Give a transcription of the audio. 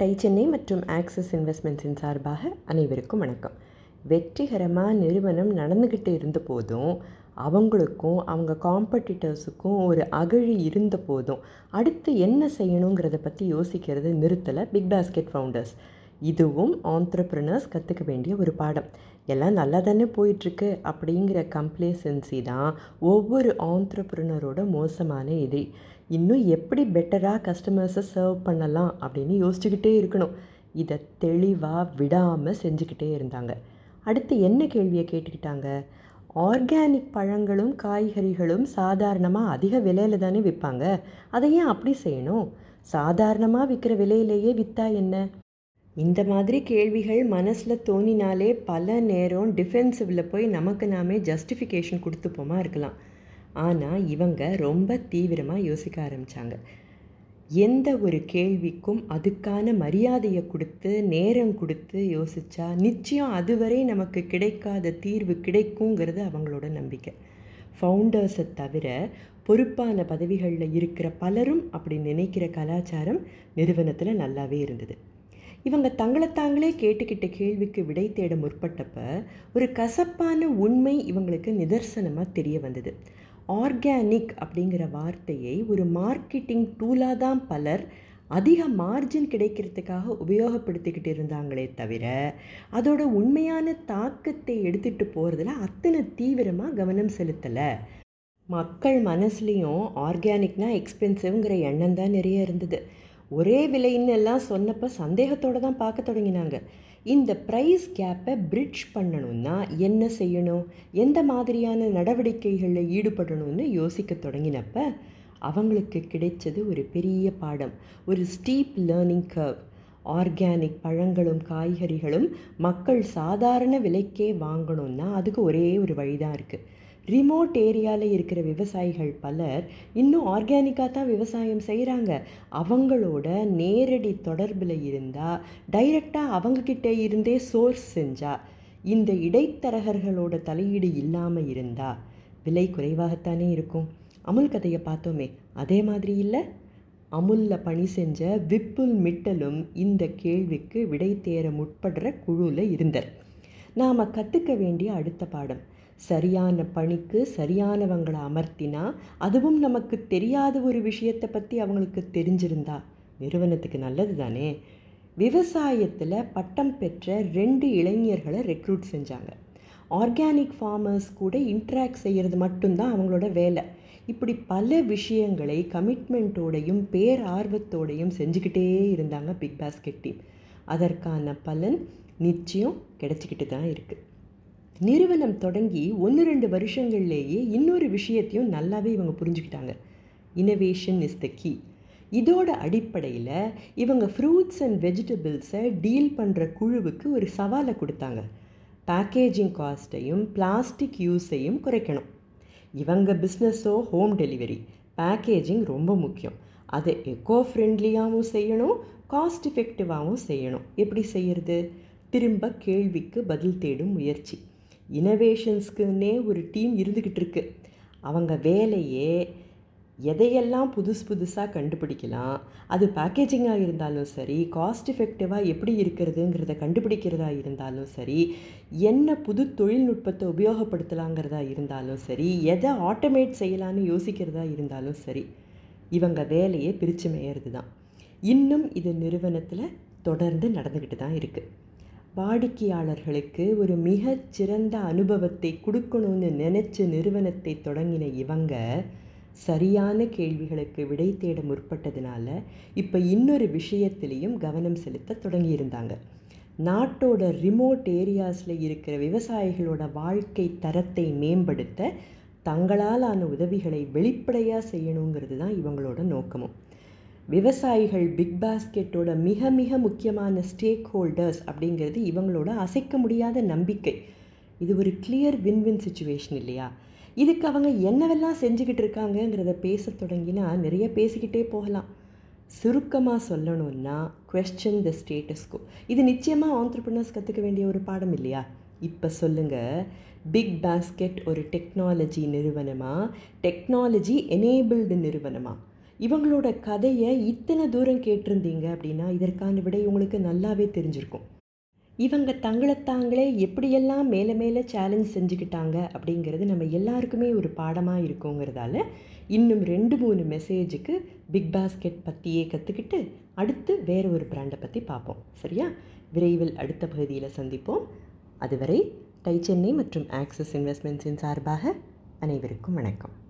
Tie Chennai மற்றும் axis இன்வெஸ்ட்மெண்ட்ஸின் சார்பாக அனைவருக்கும் வணக்கம். வெற்றிகரமாக நிறுவனம் நடந்துக்கிட்டு இருந்த போதும் அவங்களுக்கும் அவங்க காம்படிட்டர்ஸுக்கும் ஒரு அகழி இருந்த போதும் அடுத்து என்ன செய்யணுங்கிறத பற்றி யோசிக்கிறது நிறுத்தலை பிக் பாஸ்கெட் ஃபவுண்டர்ஸ் இதுவும் ஆண்டர்ப்ரினர்ஸ் கற்றுக்க வேண்டிய ஒரு பாடம். எல்லாம் நல்லா தானே போயிட்டுருக்கு அப்படிங்கிற கம்ப்ளேசன்சி தான் ஒவ்வொரு ஆண்டர்ப்ரினரோட மோசமான இதை இன்னும் எப்படி பெட்டராக கஸ்டமர்ஸை சர்வ் பண்ணலாம் அப்படின்னு யோசிச்சுக்கிட்டே இருக்கணும். இதை தெளிவாக விடாமல் செஞ்சுக்கிட்டே இருந்தாங்க. அடுத்து என்ன கேள்வியை கேட்டுக்கிட்டாங்க? ஆர்கானிக் பழங்களும் காய்கறிகளும் சாதாரணமாக அதிக விலையில் தானே விற்பாங்க அதை ஏன் அப்படி செய்யணும்? சாதாரணமாக விற்கிற விலையிலேயே விற்றா என்ன? இந்த மாதிரி கேள்விகள் மனசில் தோணினாலே பல நேரம் டிஃபென்சிவில் போய் நமக்கு நாமே ஜஸ்டிஃபிகேஷன் கொடுத்துப்போமா இருக்கலாம். ஆனால் இவங்க ரொம்ப தீவிரமாக யோசிக்க ஆரம்பித்தாங்க எந்த ஒரு கேள்விக்கும் அதுக்கான மரியாதையை கொடுத்து நேரம் கொடுத்து யோசித்தா நிச்சயம் அதுவரை நமக்கு கிடைக்காத தீர்வு கிடைக்குங்கிறது அவங்களோட நம்பிக்கை. ஃபவுண்டர்ஸை தவிர பொறுப்பான பதவிகளில் இருக்கிற பலரும் அப்படி நினைக்கிற கலாச்சாரம் நிறுவனத்தில் நல்லாவே இருந்தது. இவங்க தங்களை தாங்களே கேட்டுக்கிட்ட கேள்விக்கு விடை தேட முற்பட்டப்ப ஒரு கசப்பான உண்மை இவங்களுக்கு நிதர்சனமாக தெரிய வந்தது. ஆர்கானிக் அப்படிங்கிற வார்த்தையை ஒரு மார்க்கெட்டிங் டூலாக தான் பலர் அதிக மார்ஜின் கிடைக்கிறதுக்காக உபயோகப்படுத்திக்கிட்டு இருந்தாங்களே தவிர அதோட உண்மையான தாக்கத்தை எடுத்துகிட்டு போகிறதுல அத்தனை தீவிரமாக கவனம் செலுத்தலை. மக்கள் மனசுலேயும் ஆர்கானிக்னால் எக்ஸ்பென்சிவ்ங்கிற எண்ணம் தான் நிறைய இருந்தது. ஒரே விலைன்னு எல்லாம் சொன்னப்போ சந்தேகத்தோடு தான் பார்க்க தொடங்கினாங்க. இந்த ப்ரைஸ் கேப்பை பிரிட்ஜ் பண்ணணும்னா என்ன செய்யணும்? எந்த மாதிரியான நடவடிக்கைகளில் ஈடுபடணும்னு யோசிக்க தொடங்கினப்ப அவங்களுக்கு கிடைச்சது ஒரு பெரிய பாடம். ஒரு ஸ்டீப் லேர்னிங் கர்வ் ஆர்கானிக் பழங்களும் காய்கறிகளும் மக்கள் சாதாரண விலைக்கே வாங்கணும்னா அதுக்கு ஒரே ஒரு வழி தான் இருக்குது ரிமோட் ஏரியாவில் இருக்கிற விவசாயிகள் பலர் இன்னும் ஆர்கானிக்காக தான் விவசாயம் செய்கிறாங்க அவங்களோட நேரடி தொடர்பில் இருந்தால் டைரெக்டாக அவங்கக்கிட்ட இருந்தே சோர்ஸ் செஞ்சால் இந்த இடைத்தரகர்களோட தலையீடு இல்லாமல் இருந்தால் விலை குறைவாகத்தானே இருக்கும். அமுல் கதையை பார்த்தோமே அதே மாதிரி இல்லை? அமுலில் பணி செஞ்ச விப்புல் மிட்டலும் இந்த கேள்விக்கு விடை தேர முற்படுற குழுவில் இருந்தார். நாம் கற்றுக்க வேண்டிய அடுத்த பாடம். சரியான பணிக்கு சரியானவங்களை அமர்த்தினா அதுவும் நமக்கு தெரியாத ஒரு விஷயத்தை பற்றி அவங்களுக்கு தெரிஞ்சிருந்தா நிறுவனத்துக்கு நல்லது தானே? விவசாயத்தில் பட்டம் பெற்ற ரெண்டு இளைஞர்களை ரெக்ரூட் செஞ்சாங்க. ஆர்கானிக் ஃபார்மர்ஸ் கூட இன்ட்ராக்ட் செய்கிறது மட்டும்தான் அவங்களோட வேலை. இப்படி பல விஷயங்களை கமிட்மெண்ட்டோடையும் பேர் ஆர்வத்தோடையும் செஞ்சுக்கிட்டே இருந்தாங்க பிக் பாஸ்கெட் டீம் அதற்கான பலன் நிச்சயம் கிடச்சிக்கிட்டு தான் இருக்குது நிறுவனம் தொடங்கி ஒன்று ரெண்டு வருஷங்கள்லேயே இன்னொரு விஷயத்தையும் நல்லாவே இவங்க புரிஞ்சுக்கிட்டாங்க. இனோவேஷன் இஸ் த கீ இதோட அடிப்படையில் இவங்க ஃப்ரூட்ஸ் அண்ட் வெஜிடபிள்ஸை டீல் பண்ணுற குழுவுக்கு ஒரு சவாலை கொடுத்தாங்க. பேக்கேஜிங் காஸ்ட்டையும் பிளாஸ்டிக் யூஸையும் குறைக்கணும். இவங்க பிஸ்னஸோ ஹோம் டெலிவரி பேக்கேஜிங் ரொம்ப முக்கியம். அதை எக்கோ ஃப்ரெண்ட்லியாகவும் செய்யணும் காஸ்ட் எஃபெக்டிவாகவும் செய்யணும். எப்படி செய்கிறது திரும்ப கேள்விக்கு பதில் தேடும் முயற்சி. இனோவேஷன்ஸ்க்குன்னே ஒரு டீம் இருந்துக்கிட்டு இருக்கு. அவங்க வேலையே எதையெல்லாம் புதுசு புதுசாக கண்டுபிடிக்கலாம் அது பேக்கேஜிங்காக இருந்தாலும் சரி காஸ்ட் எஃபெக்டிவாக எப்படி இருக்கிறதுங்கிறத கண்டுபிடிக்கிறதா இருந்தாலும் சரி என்ன புது தொழில்நுட்பத்தை உபயோகப்படுத்தலாங்கிறதா இருந்தாலும் சரி எதை ஆட்டோமேட் செய்யலான்னு யோசிக்கிறதா இருந்தாலும் சரி இவங்க வேலையை பிரித்து மேயறது தான் இன்னும் இது நிறுவனத்தில் தொடர்ந்து நடந்துக்கிட்டு தான் இருக்குது வாடிக்கையாளர்களுக்கு ஒரு மிகச்சிறந்த அனுபவத்தை கொடுக்கணும்னு நினச்ச நிறுவனத்தை தொடங்கின இவங்க சரியான கேள்விகளுக்கு விடை தேட முற்பட்டதுனால இப்போ இன்னொரு விஷயத்திலையும் கவனம் செலுத்த தொடங்கியிருந்தாங்க. நாட்டோட ரிமோட் ஏரியாஸில் இருக்கிற விவசாயிகளோட வாழ்க்கை தரத்தை மேம்படுத்த தங்களாலான உதவிகளை வெளிப்படையாக செய்யணுங்கிறது தான் இவங்களோட நோக்கமும். விவசாயிகள் பிக் பாஸ்கெட்டோட மிக மிக முக்கியமான ஸ்டேக் ஹோல்டர்ஸ் அப்படிங்கிறது இவங்களோட அசைக்க முடியாத நம்பிக்கை. இது ஒரு கிளியர் வின்வின் சுச்சுவேஷன் இல்லையா? இதுக்கு அவங்க என்னவெல்லாம் செஞ்சுக்கிட்டு இருக்காங்கங்கிறத பேச தொடங்கினா நிறைய பேசிக்கிட்டே போகலாம். சுருக்கமாக சொல்லணும்னா கொஸ்டின் த ஸ்டேட்டஸ்கோ இது நிச்சயமாக ஆண்டர்பிரினர்ஸ் கற்றுக்க வேண்டிய ஒரு பாடம் இல்லையா? இப்போ சொல்லுங்கள் பிக் பாஸ்கெட் ஒரு டெக்னாலஜி நிறுவனமா? டெக்னாலஜி எனேபிள்டு நிறுவனமா? இவங்களோட கதையை இத்தனை தூரம் கேட்டிருந்தீங்க அப்படின்னா இதற்கான விடை உங்களுக்கு நல்லாவே தெரிஞ்சிருக்கும். இவங்க தங்களை தாங்களே எப்படியெல்லாம் மேலே மேலே சேலஞ்ச் செஞ்சுக்கிட்டாங்க அப்படிங்கிறது நம்ம எல்லாருக்குமே ஒரு பாடமாக இருக்குங்கிறதால இன்னும் ரெண்டு மூணு மெசேஜுக்கு பிக் பாஸ்கெட் பற்றியே கற்றுக்கிட்டு அடுத்து வேறு ஒரு பிராண்டை பற்றி பார்ப்போம். சரியா? விரைவில் அடுத்த பகுதியில் சந்திப்போம். அதுவரை டை சென்னை மற்றும் ஆக்சிஸ் இன்வெஸ்ட்மெண்ட்ஸின் சார்பாக அனைவருக்கும் வணக்கம்.